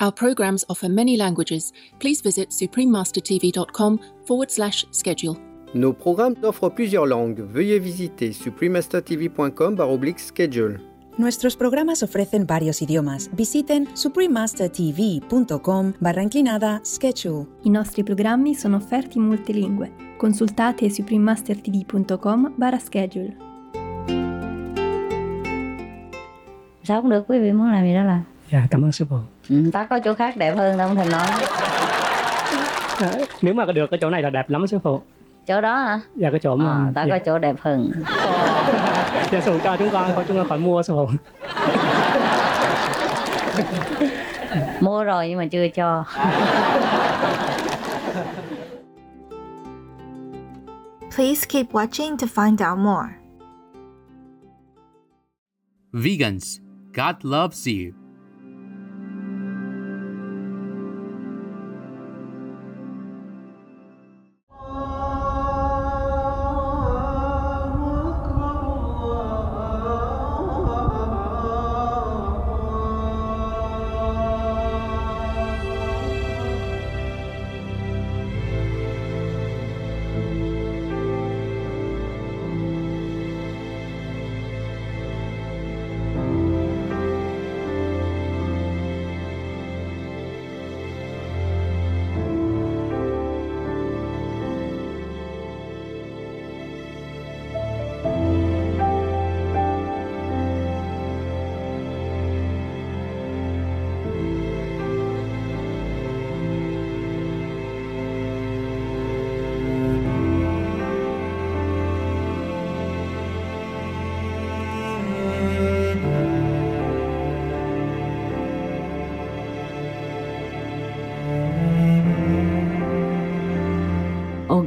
Our programs offer many languages. Please visit suprememastertv.com forward slash schedule. Nos programmes offrent plusieurs langues. Veuillez visiter suprememastertv.com schedule. Nuestros programas ofrecen varios idiomas. Visiten suprememastertv.com barra inclinada schedule. I nostri programmi sono offerti in molte lingue. Consultate suprememastertv.com barra schedule. Sao cũng được quý vị muốn làm gì đó làm. Dạ, cảm ơn sư phụ. Ừ, ta có chỗ khác đẹp hơn đâu thầy nói. Nếu mà được cái chỗ này là đẹp lắm sư phụ. Chỗ đó hả? Dạ cái chỗ mà. À, ta dạ. có chỗ đẹp hơn. Dạ sư phụ cho chúng con, chúng con khỏi mua sư phụ. Mua rồi nhưng mà chưa cho. Please keep watching to find out more. Vegans, God loves you.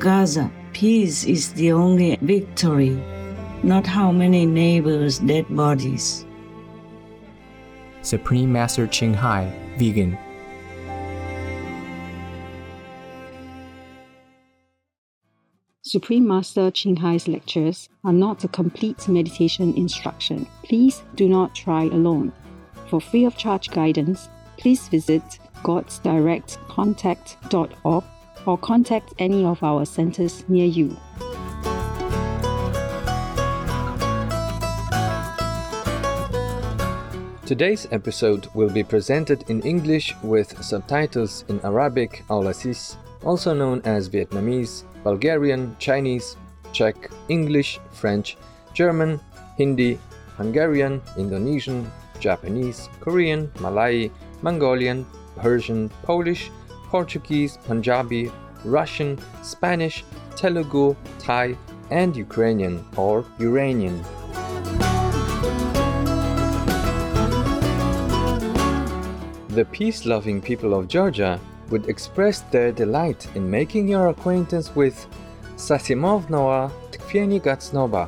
Gaza, peace is the only victory, not how many neighbors' dead bodies. Supreme Master Ching Hai, vegan. Supreme Master Ching Hai's lectures are not a complete meditation instruction. Please do not try alone. For free of charge guidance, please visit godsdirectcontact.org or contact any of our centers near you. Today's episode will be presented in English with subtitles in Arabic Aulacese, also known as Vietnamese, Bulgarian, Chinese, Czech, English, French, German, Hindi, Hungarian, Indonesian, Japanese, Korean, Malay, Mongolian, Persian, Polish, Portuguese, Punjabi, Russian, Spanish, Telugu, Thai, and Ukrainian or Uranian. The peace loving people of Georgia would express their delight in making your acquaintance with Sasimovnova Tkvieni Gatsnova,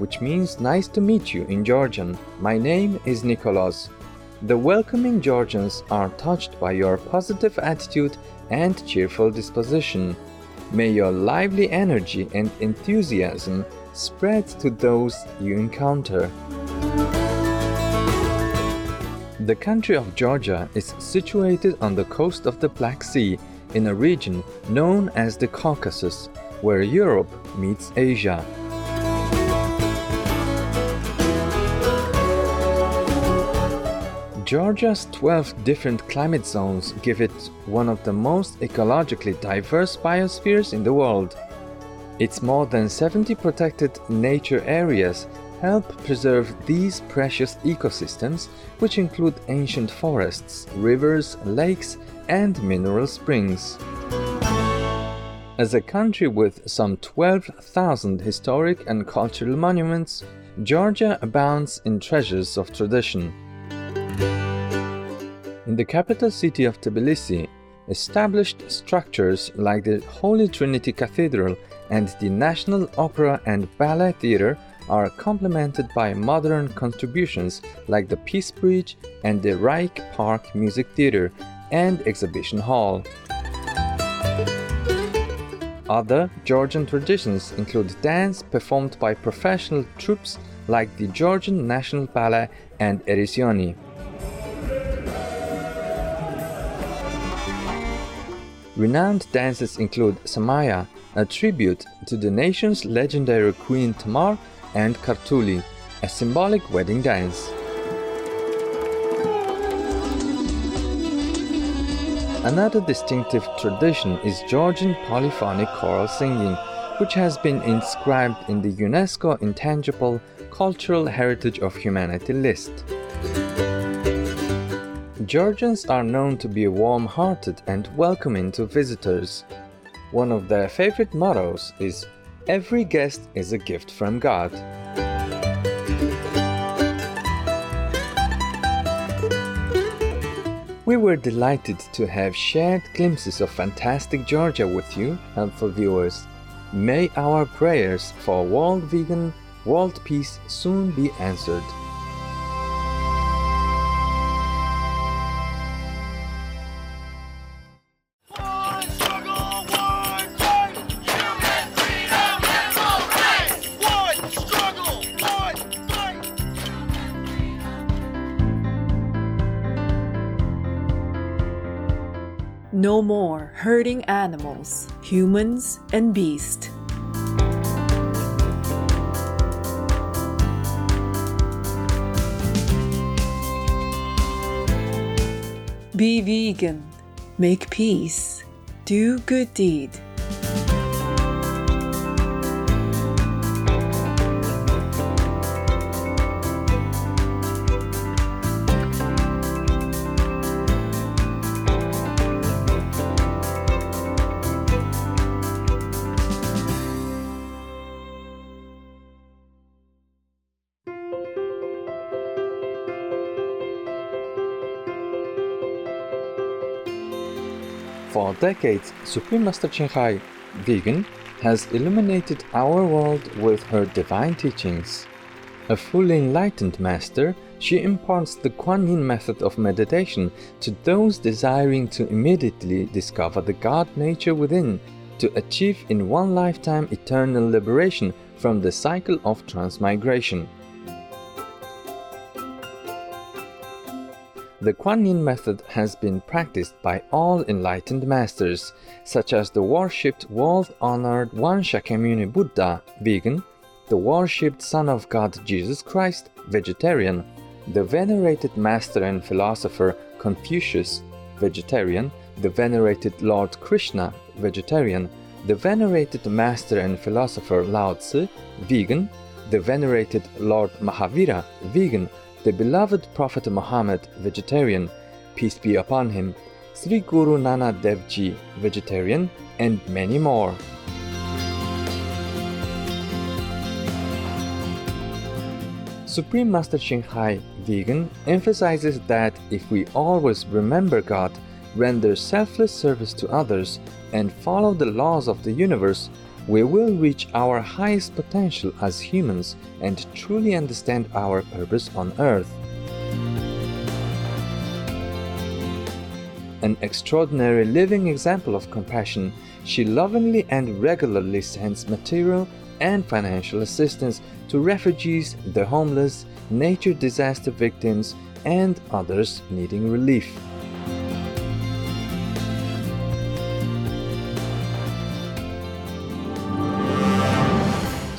which means nice to meet you in Georgian. My name is Nicholas. The welcoming Georgians are touched by your positive attitude and cheerful disposition. May your lively energy and enthusiasm spread to those you encounter. The country of Georgia is situated on the coast of the Black Sea in a region known as the Caucasus, where Europe meets Asia. Georgia's 12 different climate zones give it one of the most ecologically diverse biospheres in the world. Its more than 70 protected nature areas help preserve these precious ecosystems, which include ancient forests, rivers, lakes, and mineral springs. As a country with some 12,000 historic and cultural monuments, Georgia abounds in treasures of tradition. In the capital city of Tbilisi, established structures like the Holy Trinity Cathedral and the National Opera and Ballet Theatre are complemented by modern contributions like the Peace Bridge and the Rike Park Music Theatre and Exhibition Hall. Other Georgian traditions include dance performed by professional troupes like the Georgian National Ballet and Erisioni. Renowned dances include Samaya, a tribute to the nation's legendary Queen Tamar, and Kartuli, a symbolic wedding dance. Another distinctive tradition is Georgian polyphonic choral singing, which has been inscribed in the UNESCO Intangible Cultural Heritage of Humanity list. Georgians are known to be warm hearted and welcoming to visitors. One of their favorite mottos is Every guest is a gift from God. We were delighted to have shared glimpses of fantastic Georgia with you, helpful viewers. May our prayers for world vegan, world peace soon be answered. Hurting animals, humans, and beasts. Be vegan, make peace, do good deed. Decades, Supreme Master Ching Hai, vegan, has illuminated our world with her divine teachings. A fully enlightened master, she imparts the Kuan Yin method of meditation to those desiring to immediately discover the God nature within, to achieve in one lifetime eternal liberation from the cycle of transmigration. The Kuan Yin method has been practiced by all enlightened masters, such as the worshipped world-honored One Shakyamuni Buddha, vegan, the worshipped Son of God Jesus Christ, vegetarian, the venerated master and philosopher Confucius, vegetarian, the venerated Lord Krishna, vegetarian, the venerated master and philosopher Lao Tzu, vegan, the venerated Lord Mahavira, vegan, the beloved Prophet Muhammad, vegetarian, peace be upon him, Sri Guru Nanak Dev Ji, vegetarian, and many more. Supreme Master Ching Hai, vegan, emphasizes that if we always remember God, render selfless service to others, and follow the laws of the universe, we will reach our highest potential as humans and truly understand our purpose on Earth. An extraordinary living example of compassion, she lovingly and regularly sends material and financial assistance to refugees, the homeless, nature disaster victims, and others needing relief.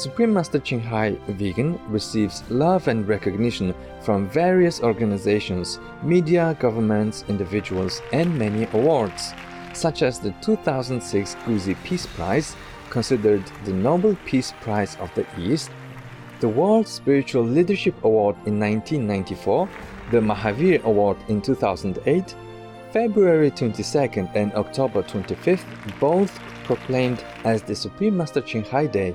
Supreme Master Ching Hai Vegan receives love and recognition from various organizations, media, governments, individuals, and many awards, such as the 2006 Gusi Peace Prize, considered the Nobel Peace Prize of the East, the World Spiritual Leadership Award in 1994, the Mahavir Award in 2008, February 22nd and October 25th both proclaimed as the Supreme Master Ching Hai Day,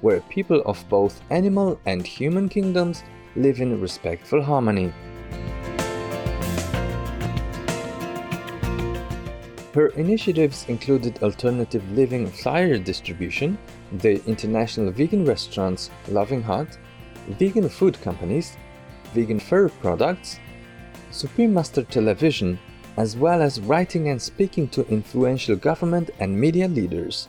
where people of both animal and human kingdoms live in respectful harmony. Her initiatives included alternative living flyer distribution, the international vegan restaurants Loving Hut, vegan food companies, vegan fur products, Supreme Master Television, as well as writing and speaking to influential government and media leaders,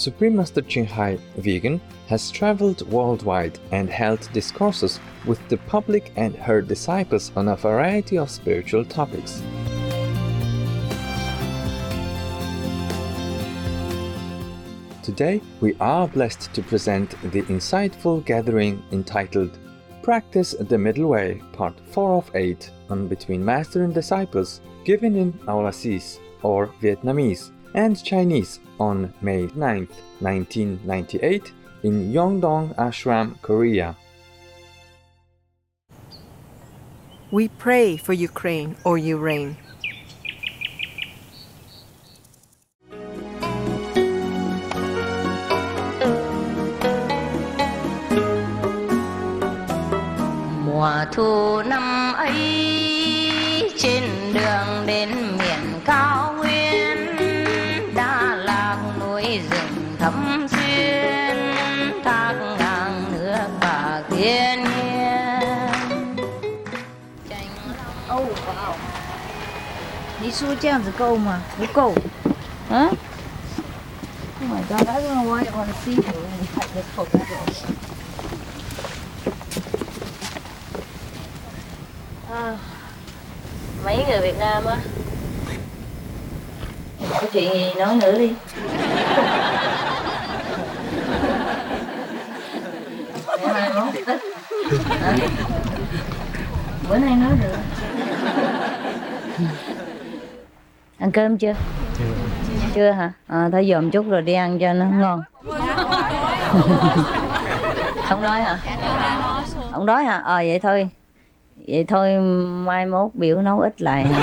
Supreme Master Ching Hai, vegan, has traveled worldwide and held discourses with the public and her disciples on a variety of spiritual topics. Today, we are blessed to present the insightful gathering entitled Practice the Middle Way, Part 4 of 8 on Between Master and Disciples, given in Aulacese or Vietnamese and Chinese on May 9, 1998, in Yongdong Ashram, Korea. We pray for Ukraine or you reign. mùa thu năm ấy 你说这样子够吗？不够。啊？Oh my god! I don't know why I want to see you when you have this photo. À, mấy người Việt Nam á có chuyện gì nói nữa đi Ngày mai món thịt ít Hả? bữa nay nói được ăn cơm chưa? Chưa. Hả? À, thôi dòm chút rồi đi ăn cho nó ngon. Không đói hả? Không đói hả? Ờ vậy thôi. Vậy thôi mai mốt biểu nấu ít lại.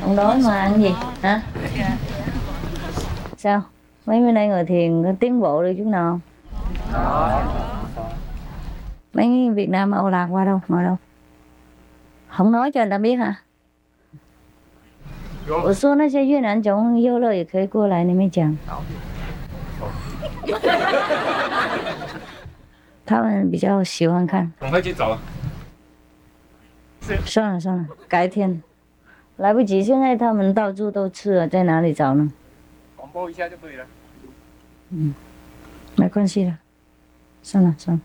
Không đói mà ăn gì hả? Sao? Mấy bữa nay ngồi thiền có tiến bộ được chút nào không? Mấy Việt Nam Âu Lạc qua đâu? Ngồi đâu? Không nói cho người ta biết hả 我说那些越南种优乐也可以过来，你们讲。他们比较喜欢看。赶快去找。算了算了，改天。来不及，现在他们到处都吃了，在哪里找呢？广播一下就可以了。嗯，没关系了，算了算了。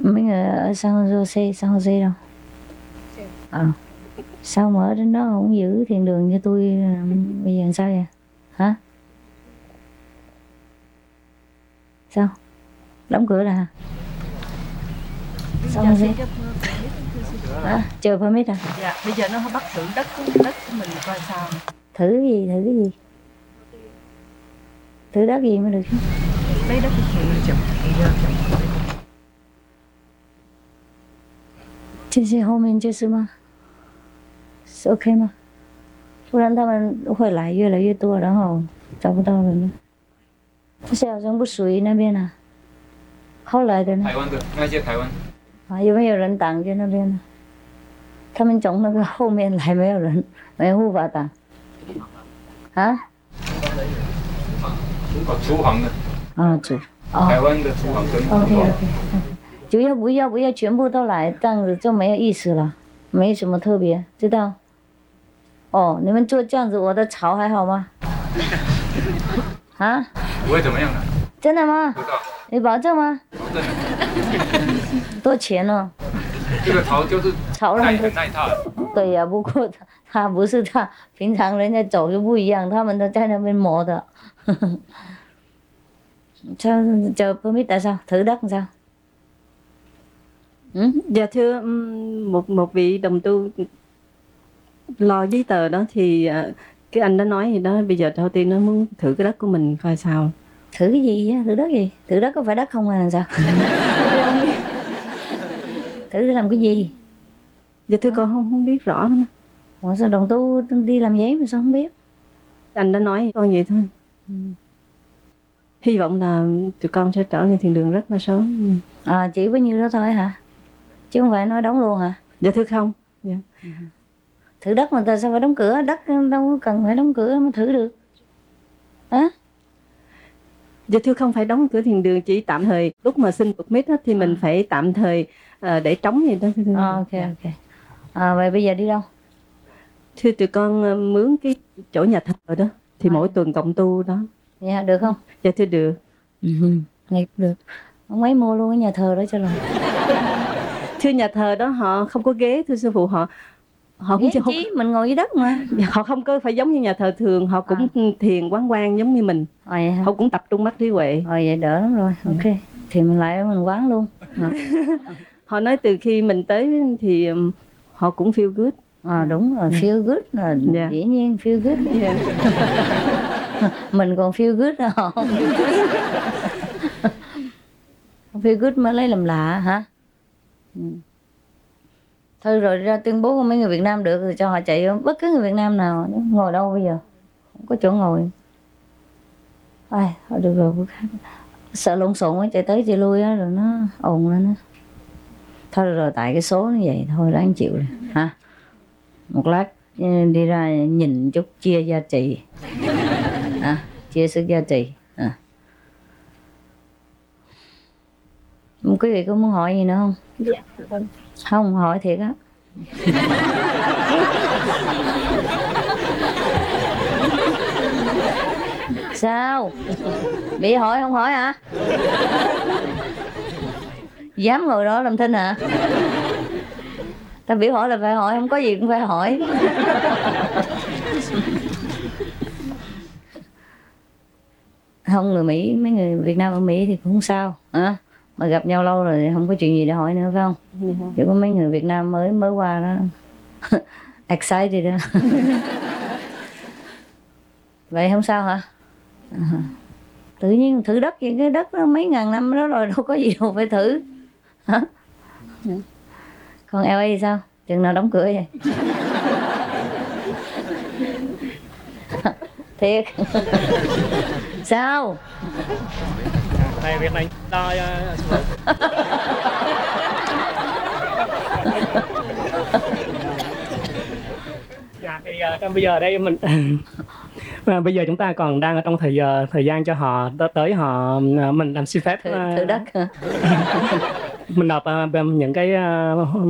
mấy người ở San Jose, San Jose đâu? À, sao mở đến đó không giữ thiền đường cho tôi à, bây giờ sao vậy? Hả? Sao? Đóng cửa là xong rồi à, chờ permit à? Dạ bây giờ nó bắt thử đất đất của mình coi sao. Thử gì thử cái gì? Thử đất gì mới được? Lấy đất của chị chồng chị chồng chị hôm mình chưa xưa mà 是 OK 吗？不然他们会来越来越多，然后找不到人了。这些好像不属于那边啊，后来的呢？台湾的那些台湾啊，有没有人挡在那边呢？他们从那个后面来，没有人，没有护法挡。啊？厨房的。啊，厨。台湾的厨房跟。OK OK。主要不要不要全部都来，这样子就没有意思了，没什么特别，知道？哦，你们做这样子，我的草还好吗？啊？不会怎么样的。真的吗？知道。你保证吗？保证。多钱呢？这个草就是很耐踏。对呀、不过他他不是他，平常人家走就不一样，他们都在那边磨的。sao chờ permit tại sao? Thử đất làm sao? Ừ? Dạ thưa um, một một vị đồng tu lo giấy tờ đó thì uh, cái anh đó nói gì đó bây giờ đầu tiên nó muốn thử cái đất của mình coi sao. Thử cái gì á? Thử đất gì? Thử đất có phải đất không là sao? Thử làm cái gì? Dạ thưa con không không biết rõ nữa Ủa sao đồng tu đi làm giấy mà sao không biết? Anh đã nói con vậy thôi. Ừ. hy vọng là tụi con sẽ trở lên thiền đường rất là sớm. À, chỉ bấy nhiêu đó thôi hả? Chứ không phải nói đóng luôn hả? Dạ thưa không. Dạ. Thử đất mà tại sao phải đóng cửa? Đất đâu cần phải đóng cửa mới thử được. Hả dạ thưa không phải đóng cửa thiền đường chỉ tạm thời. Lúc mà xin permit á, thì mình phải tạm thời ờ, để trống vậy đó thưa thưa. à, ok. Ok à, vậy bây giờ đi đâu? Thưa tụi con ờ, mướn cái chỗ nhà thờ đó thì mỗi tuần cộng tu đó. Dạ được không? Dạ thưa được. Ngay được. Ông ấy mua luôn cái nhà thờ đó cho rồi thưa nhà thờ đó họ không có ghế thưa sư phụ họ họ cũng không chí, mình ngồi dưới đất mà. Họ không có phải giống như nhà thờ thường họ cũng thiền quán quan giống như mình. À, hả? họ cũng tập trung mắt trí huệ. Rồi vậy đỡ lắm rồi. Ok thì mình lại mình quán luôn. À. họ nói từ khi mình tới thì um, họ cũng feel good. À, đúng rồi feel good là Dạ. dĩ nhiên feel good. Mình còn feel good rồi họ. Feel good mới lấy làm lạ hả? Ừ thôi rồi ra tuyên bố của mấy người Việt Nam được thì cho họ chạy bất cứ người Việt Nam nào ngồi đâu bây giờ. Không có chỗ ngồi. Ai thôi được rồi. Sợ lộn xộn quá chạy tới chạy lui á rồi nó ồn lên á. Thôi được rồi tại cái số như vậy thôi đáng chịu rồi. Hả? Một lát ừ, đi ra nhìn chút chia gia trì. À, chia sức gia trì. À. quý vị có muốn hỏi gì nữa không? Dạ, vâng không, hỏi thiệt á. Sao? Bị hỏi không hỏi hả? Dám ngồi đó làm thinh hả? Ta biểu hỏi là phải hỏi, không có gì cũng phải hỏi. Không, người mỹ, mấy người việt nam ở mỹ thì cũng không sao, hả? Mà gặp nhau lâu rồi thì không có chuyện gì để hỏi nữa phải không? Chỉ có mấy người việt nam mới mới qua đó. Excited đó vậy không sao hả? Tự nhiên thử đất vậy cái đất nó mấy ngàn năm đó rồi đâu có gì đâu phải thử. Hả? Còn LA sao? Chừng nào đóng cửa vậy? Thiệt. Sao này việc này phụ. dạ thì ờ, trong bây giờ đây mình Và bây giờ chúng ta còn đang ở trong thời giờ thời gian cho họ tới, tới họ ờ, mình làm xin phép thử, thử đất mình nộp những cái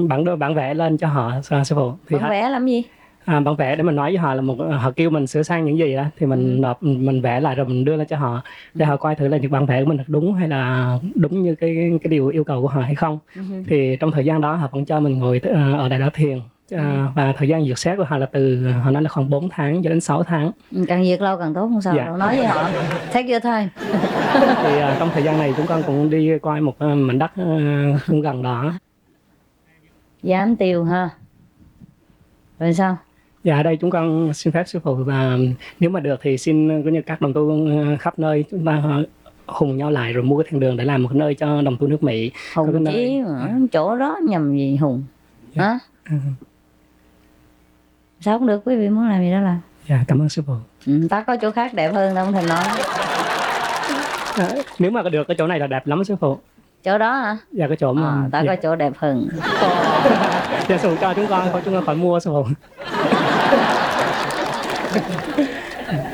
bản đồ bản vẽ lên cho họ sư phụ. Thì bản họ- vẽ làm gì à, bản vẽ để mình nói với họ là một họ kêu mình sửa sang những gì đó thì mình nộp mình vẽ lại rồi mình đưa lên cho họ để họ coi thử là những bản vẽ của mình đúng hay là đúng như cái cái điều yêu cầu của họ hay không. Ừ. thì trong thời gian đó họ vẫn cho mình ngồi ờ, ở đại đó thiền À, và thời gian duyệt xét của họ là từ họ nói là khoảng 4 tháng cho đến 6 tháng. Ừ, càng việc lâu càng tốt không sao Dạ. đâu nói với họ take your time thì à, trong thời gian này chúng con cũng đi coi một mảnh đất cũng gần đó. Dám tiêu ha. Rồi sao Dạ đây chúng con xin phép sư phụ và nếu mà được thì xin cũng như các đồng tu ờ, khắp nơi chúng ta ờ, hùng nhau lại rồi mua cái thiền đường để làm một nơi cho đồng tu nước Mỹ. Có cái hùng nơi- mà, chỗ đó nhầm gì hùng hả Ừ. sao cũng được quý vị muốn làm gì đó làm Dạ cảm ơn sư phụ. ừ, ta có chỗ khác đẹp hơn đâu không thèm nói À, nếu mà có được cái chỗ này là đẹp lắm sư phụ. chỗ đó hả Dạ cái chỗ mà à, ta dạ. có chỗ đẹp hơn Dạ sư phụ cho chúng con khỏi chúng con khỏi mua sư phụ.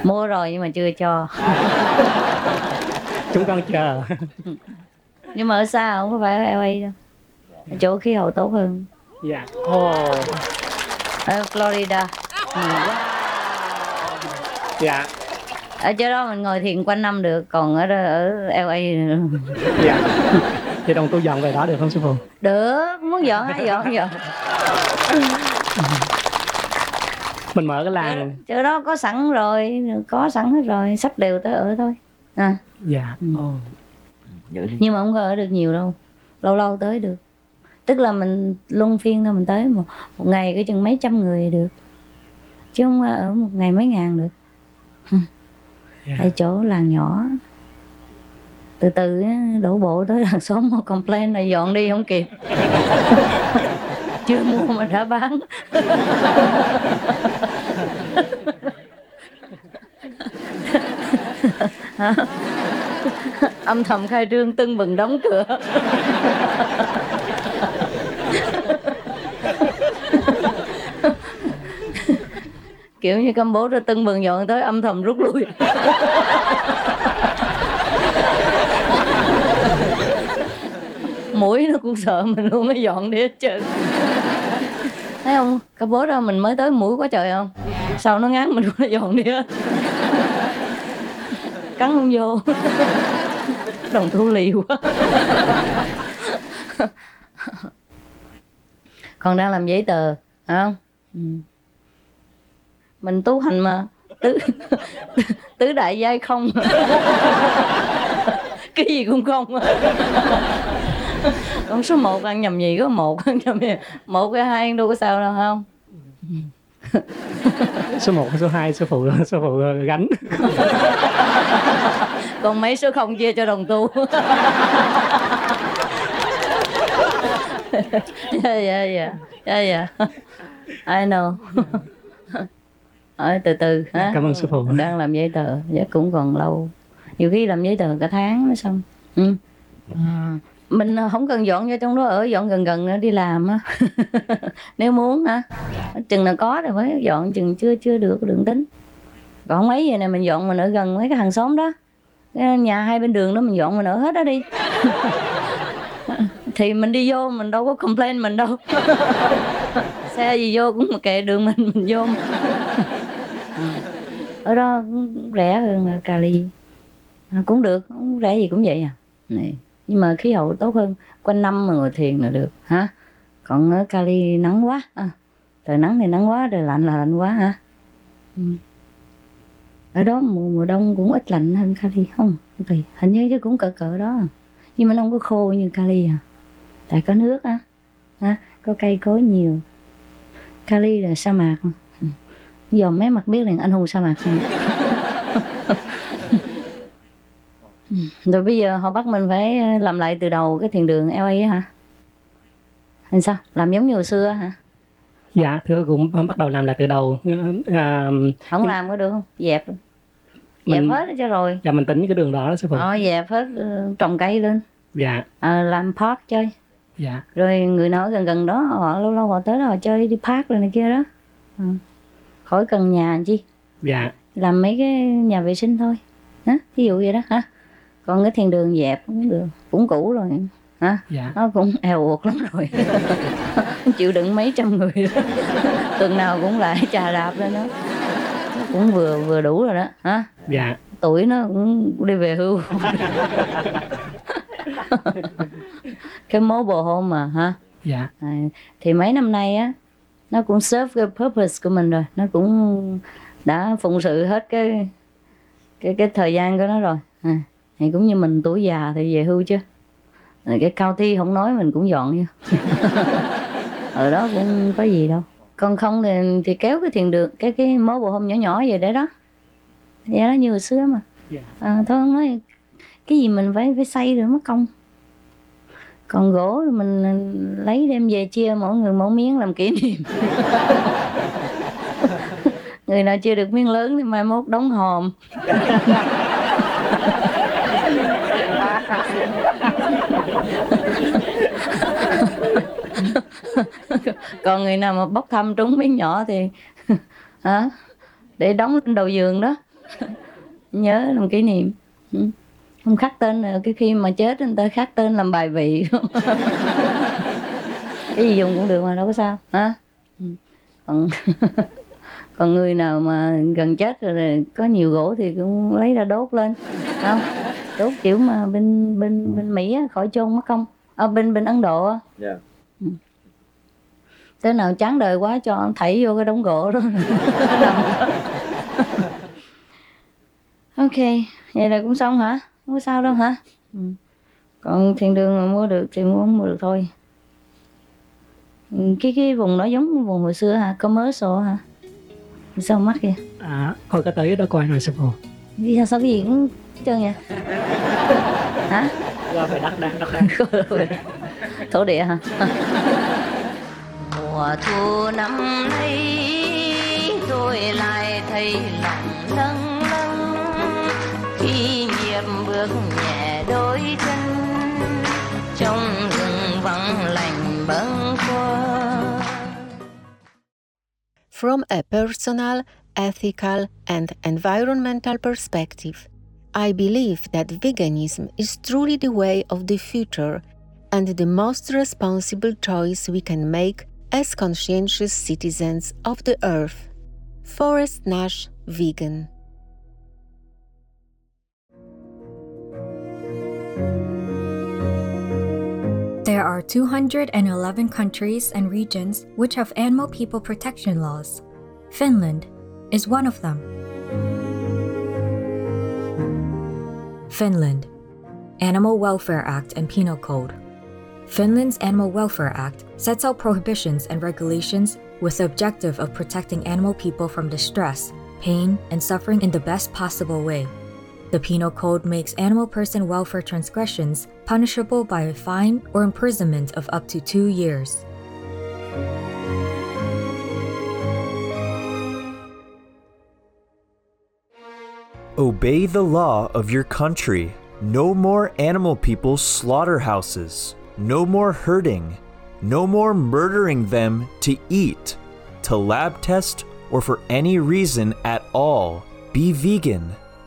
Mua rồi nhưng mà chưa cho Chúng con chờ. nhưng mà ở xa không có phải ở LA đâu ở chỗ khí hậu tốt hơn Dạ. Ồ. ở Florida ừ. Dạ. ở chỗ đó mình ngồi thiền quanh năm được còn ở ở LA Dạ. Thì đồng tu dọn về đó được không sư phụ? được muốn dọn hãy dọn dọn Mình mở cái làng. chỗ đó có sẵn rồi có sẵn hết rồi sắp đều tới ở thôi. À. Dạ. Ồ. nhưng mà không có ở được nhiều đâu lâu lâu tới được. Tức là mình luân phiên thôi mình tới một, một ngày cái chừng mấy trăm người được. Chứ không có ở một ngày mấy ngàn được. Ở chỗ làng nhỏ. Từ từ á, đổ bộ tới làng xóm một complain là dọn đi không kịp. Chưa mua mà đã bán âm thầm khai trương tưng bừng đóng cửa. Kiểu như cam bố ra tưng bừng dọn tới âm thầm rút lui. Mũi nó cũng sợ mình luôn mới dọn đi hết trơn. Thấy không? Cam bố ra mình mới tới mũi quá trời không? Sao nó ngán mình cũng nó dọn đi hết? Cắn không vô. Đồng thu lì quá. Còn đang làm giấy tờ không? Ừ. mình tu hành mà. Tứ tứ đại giai không. Cái gì cũng không. Con số một ăn nhầm gì có một, ăn nhầm gì? Một cái hai ăn đâu có sao đâu không? Ừ. số 1, số 2, số phụ số phụ gánh. Còn mấy số không chia cho đồng tu. Dạ dạ dạ dạ dạ I know. Ở từ từ hả? Cảm ơn sư phụ. đang làm giấy tờ. Dạ cũng còn lâu. Nhiều khi làm giấy tờ cả tháng mới xong. Ừ. À, mình ờ, không cần dọn vô trong đó, ở dọn gần gần ờ, đi làm á. Nếu muốn hả chừng nào có thì mới dọn, chừng chưa chưa được, đừng tính. Còn mấy giờ này mình dọn mình ở gần mấy cái hàng xóm đó. Cái nhà hai bên đường đó, mình dọn mình ở hết đó đi. Thì mình đi vô, mình đâu có complain mình đâu. Xe gì vô cũng kệ đường mình mình vô. Ở đó cũng rẻ hơn cà ly cũng được, cũng rẻ gì cũng vậy à. Này nhưng mà khí hậu tốt hơn quanh năm mà ngồi thiền là được hả? Còn ở Cali nắng quá à, trời nắng thì nắng quá trời lạnh là lạnh quá hả? Ừ. ở đó mùa, mùa đông cũng ít lạnh hơn Cali không? Vì hình như chứ cũng cỡ cỡ đó. Nhưng mà nó không có khô như Cali à. Tại có nước á à, có cây cối nhiều. Cali là sa mạc. Dòm giờ mấy mặt biết liền anh hùng sa mạc. không Ừ. rồi bây giờ họ bắt mình phải làm lại từ đầu cái thiền đường LA á hả? Hay sao? Làm giống như hồi xưa hả? Dạ thưa cũng bắt đầu làm lại từ đầu. À, không làm có được không? Dẹp. Dẹp Mình- hết cho rồi. Dạ mình tính cái đường đó đó sư phụ. Ờ dẹp hết ờ, trồng cây lên. Dạ. Ờ, làm park chơi. Dạ. Rồi người nào ở gần gần đó họ lâu lâu họ tới đó họ chơi đi park rồi này kia đó. Ừ. khỏi cần nhà làm chi? Dạ. Làm mấy cái nhà vệ sinh thôi. Hả? Ví dụ vậy đó hả còn cái thiền đường dẹp cũng được. Cũng cũ rồi. Hả? Dạ. Nó cũng eo uột lắm rồi. Chịu đựng mấy trăm người. Đó. tuần nào cũng lại trà đạp lên đó. Nó cũng vừa vừa đủ rồi đó. Hả? Dạ. Tuổi nó cũng đi về hưu. Cái mố bồ hôn mà hả? Dạ. À, thì mấy năm nay á nó cũng serve cái purpose của mình rồi. Nó cũng đã phụng sự hết cái cái cái thời gian của nó rồi. À, thì cũng như mình tuổi già thì về hưu chứ. Cái cao thi không nói mình cũng dọn vô ở đó cũng có gì đâu. Còn không thì, thì kéo cái thiền đường cái cái mố bồ hôm nhỏ nhỏ về để đó. Vậy đó như hồi xưa mà. Dạ. à, thôi không nói. Cái gì mình phải phải xây rồi mất công. Còn gỗ mình lấy đem về chia mỗi người mỗi miếng làm kỷ niệm. Người nào chưa được miếng lớn thì mai mốt đóng hòm còn người nào mà bốc thăm trúng miếng nhỏ thì, hả? Để đóng lên đầu giường đó. Nhớ làm kỷ niệm. Ừ. Không khắc tên rồi cái khi mà chết người ta khắc tên làm bài vị. Cái gì dùng cũng được mà, đâu có sao, hả? Ừ. Còn còn người nào mà gần chết rồi có nhiều gỗ thì cũng lấy ra đốt lên. Không đốt kiểu mà bên bên bên mỹ á, khỏi chôn mất công. Ở bên bên ấn độ á. Dạ. Thế nào chán đời quá cho thảy vô cái đống gỗ đó. Ok vậy là cũng xong hả? Không có sao đâu hả? Ừ. còn thiền đường mà mua được thì mua không mua được thôi. Ừ, cái cái vùng đó giống vùng hồi xưa hả? Commercial hả sao mắc vậy à coi có tới đó coi rồi sư phụ vì sao sao cái gì cũng trơn vậy hả? Do phải đắt đắt đắt đắt thổ địa hả? Mùa thu năm nay tôi lại thấy lòng lâng lâng. Khi nghiệp bước nhẹ đôi chân trong rừng vắng lạnh bâng From a personal, ethical, and environmental perspective, I believe that veganism is truly the way of the future and the most responsible choice we can make as conscientious citizens of the earth. Forrest Nash, vegan. There are 211 countries and regions which have animal people protection laws. Finland is one of them. Finland Animal Welfare Act and Penal Code. Finland's Animal Welfare Act sets out prohibitions and regulations with the objective of protecting animal people from distress, pain, and suffering in the best possible way. The Penal Code makes animal person welfare transgressions punishable by a fine or imprisonment of up to two years. Obey the law of your country. No more animal people slaughterhouses. No more herding. No more murdering them to eat, to lab test, or for any reason at all. Be vegan.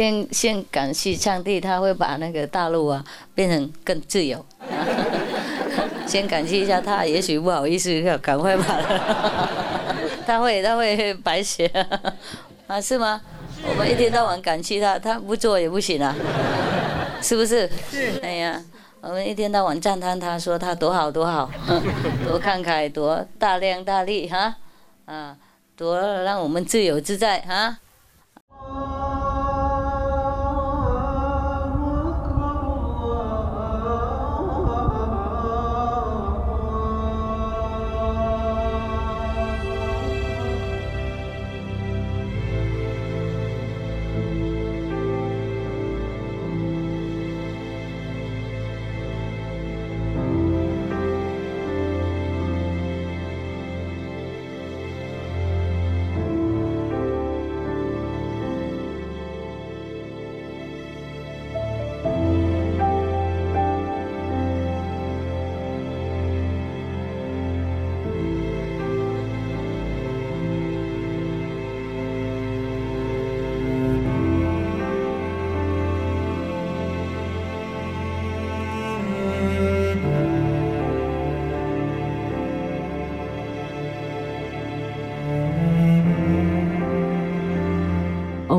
先先感谢上帝，他会把那个大陆啊变成更自由。先感谢一下他，也许不好意思，要赶快把 他会他会白写 啊，是吗？我们一天到晚感谢他，他不做也不行啊，是不是？是。哎呀，我们一天到晚赞叹他，说他多好多好，多慷慨，多大量大力哈，啊，多让我们自由自在哈。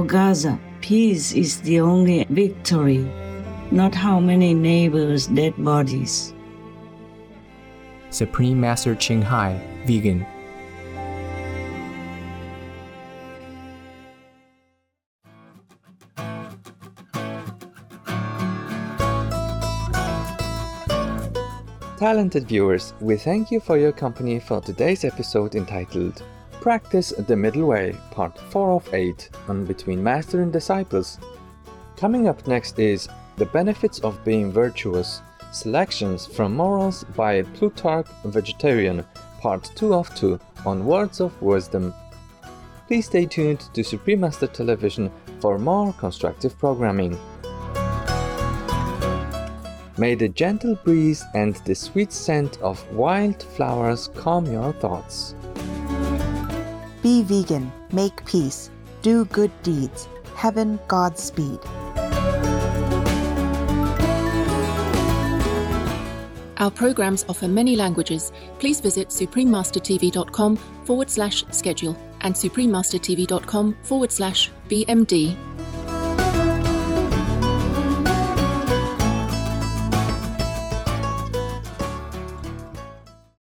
O Gaza, peace is the only victory, not how many neighbors' dead bodies. Supreme Master Ching Hai, vegan. Talented viewers, we thank you for your company for today's episode entitled Practice the Middle Way, Part 4 of 8 on Between Master and Disciples. Coming up next is The Benefits of Being Virtuous Selections from Morals by Plutarch Vegetarian, Part 2 of 2 on Words of Wisdom. Please stay tuned to Supreme Master Television for more constructive programming. May the gentle breeze and the sweet scent of wild flowers calm your thoughts. Be vegan, make peace, do good deeds. Heaven Godspeed. Our programs offer many languages. Please visit suprememastertv.com forward slash schedule and suprememastertv.com forward slash BMD.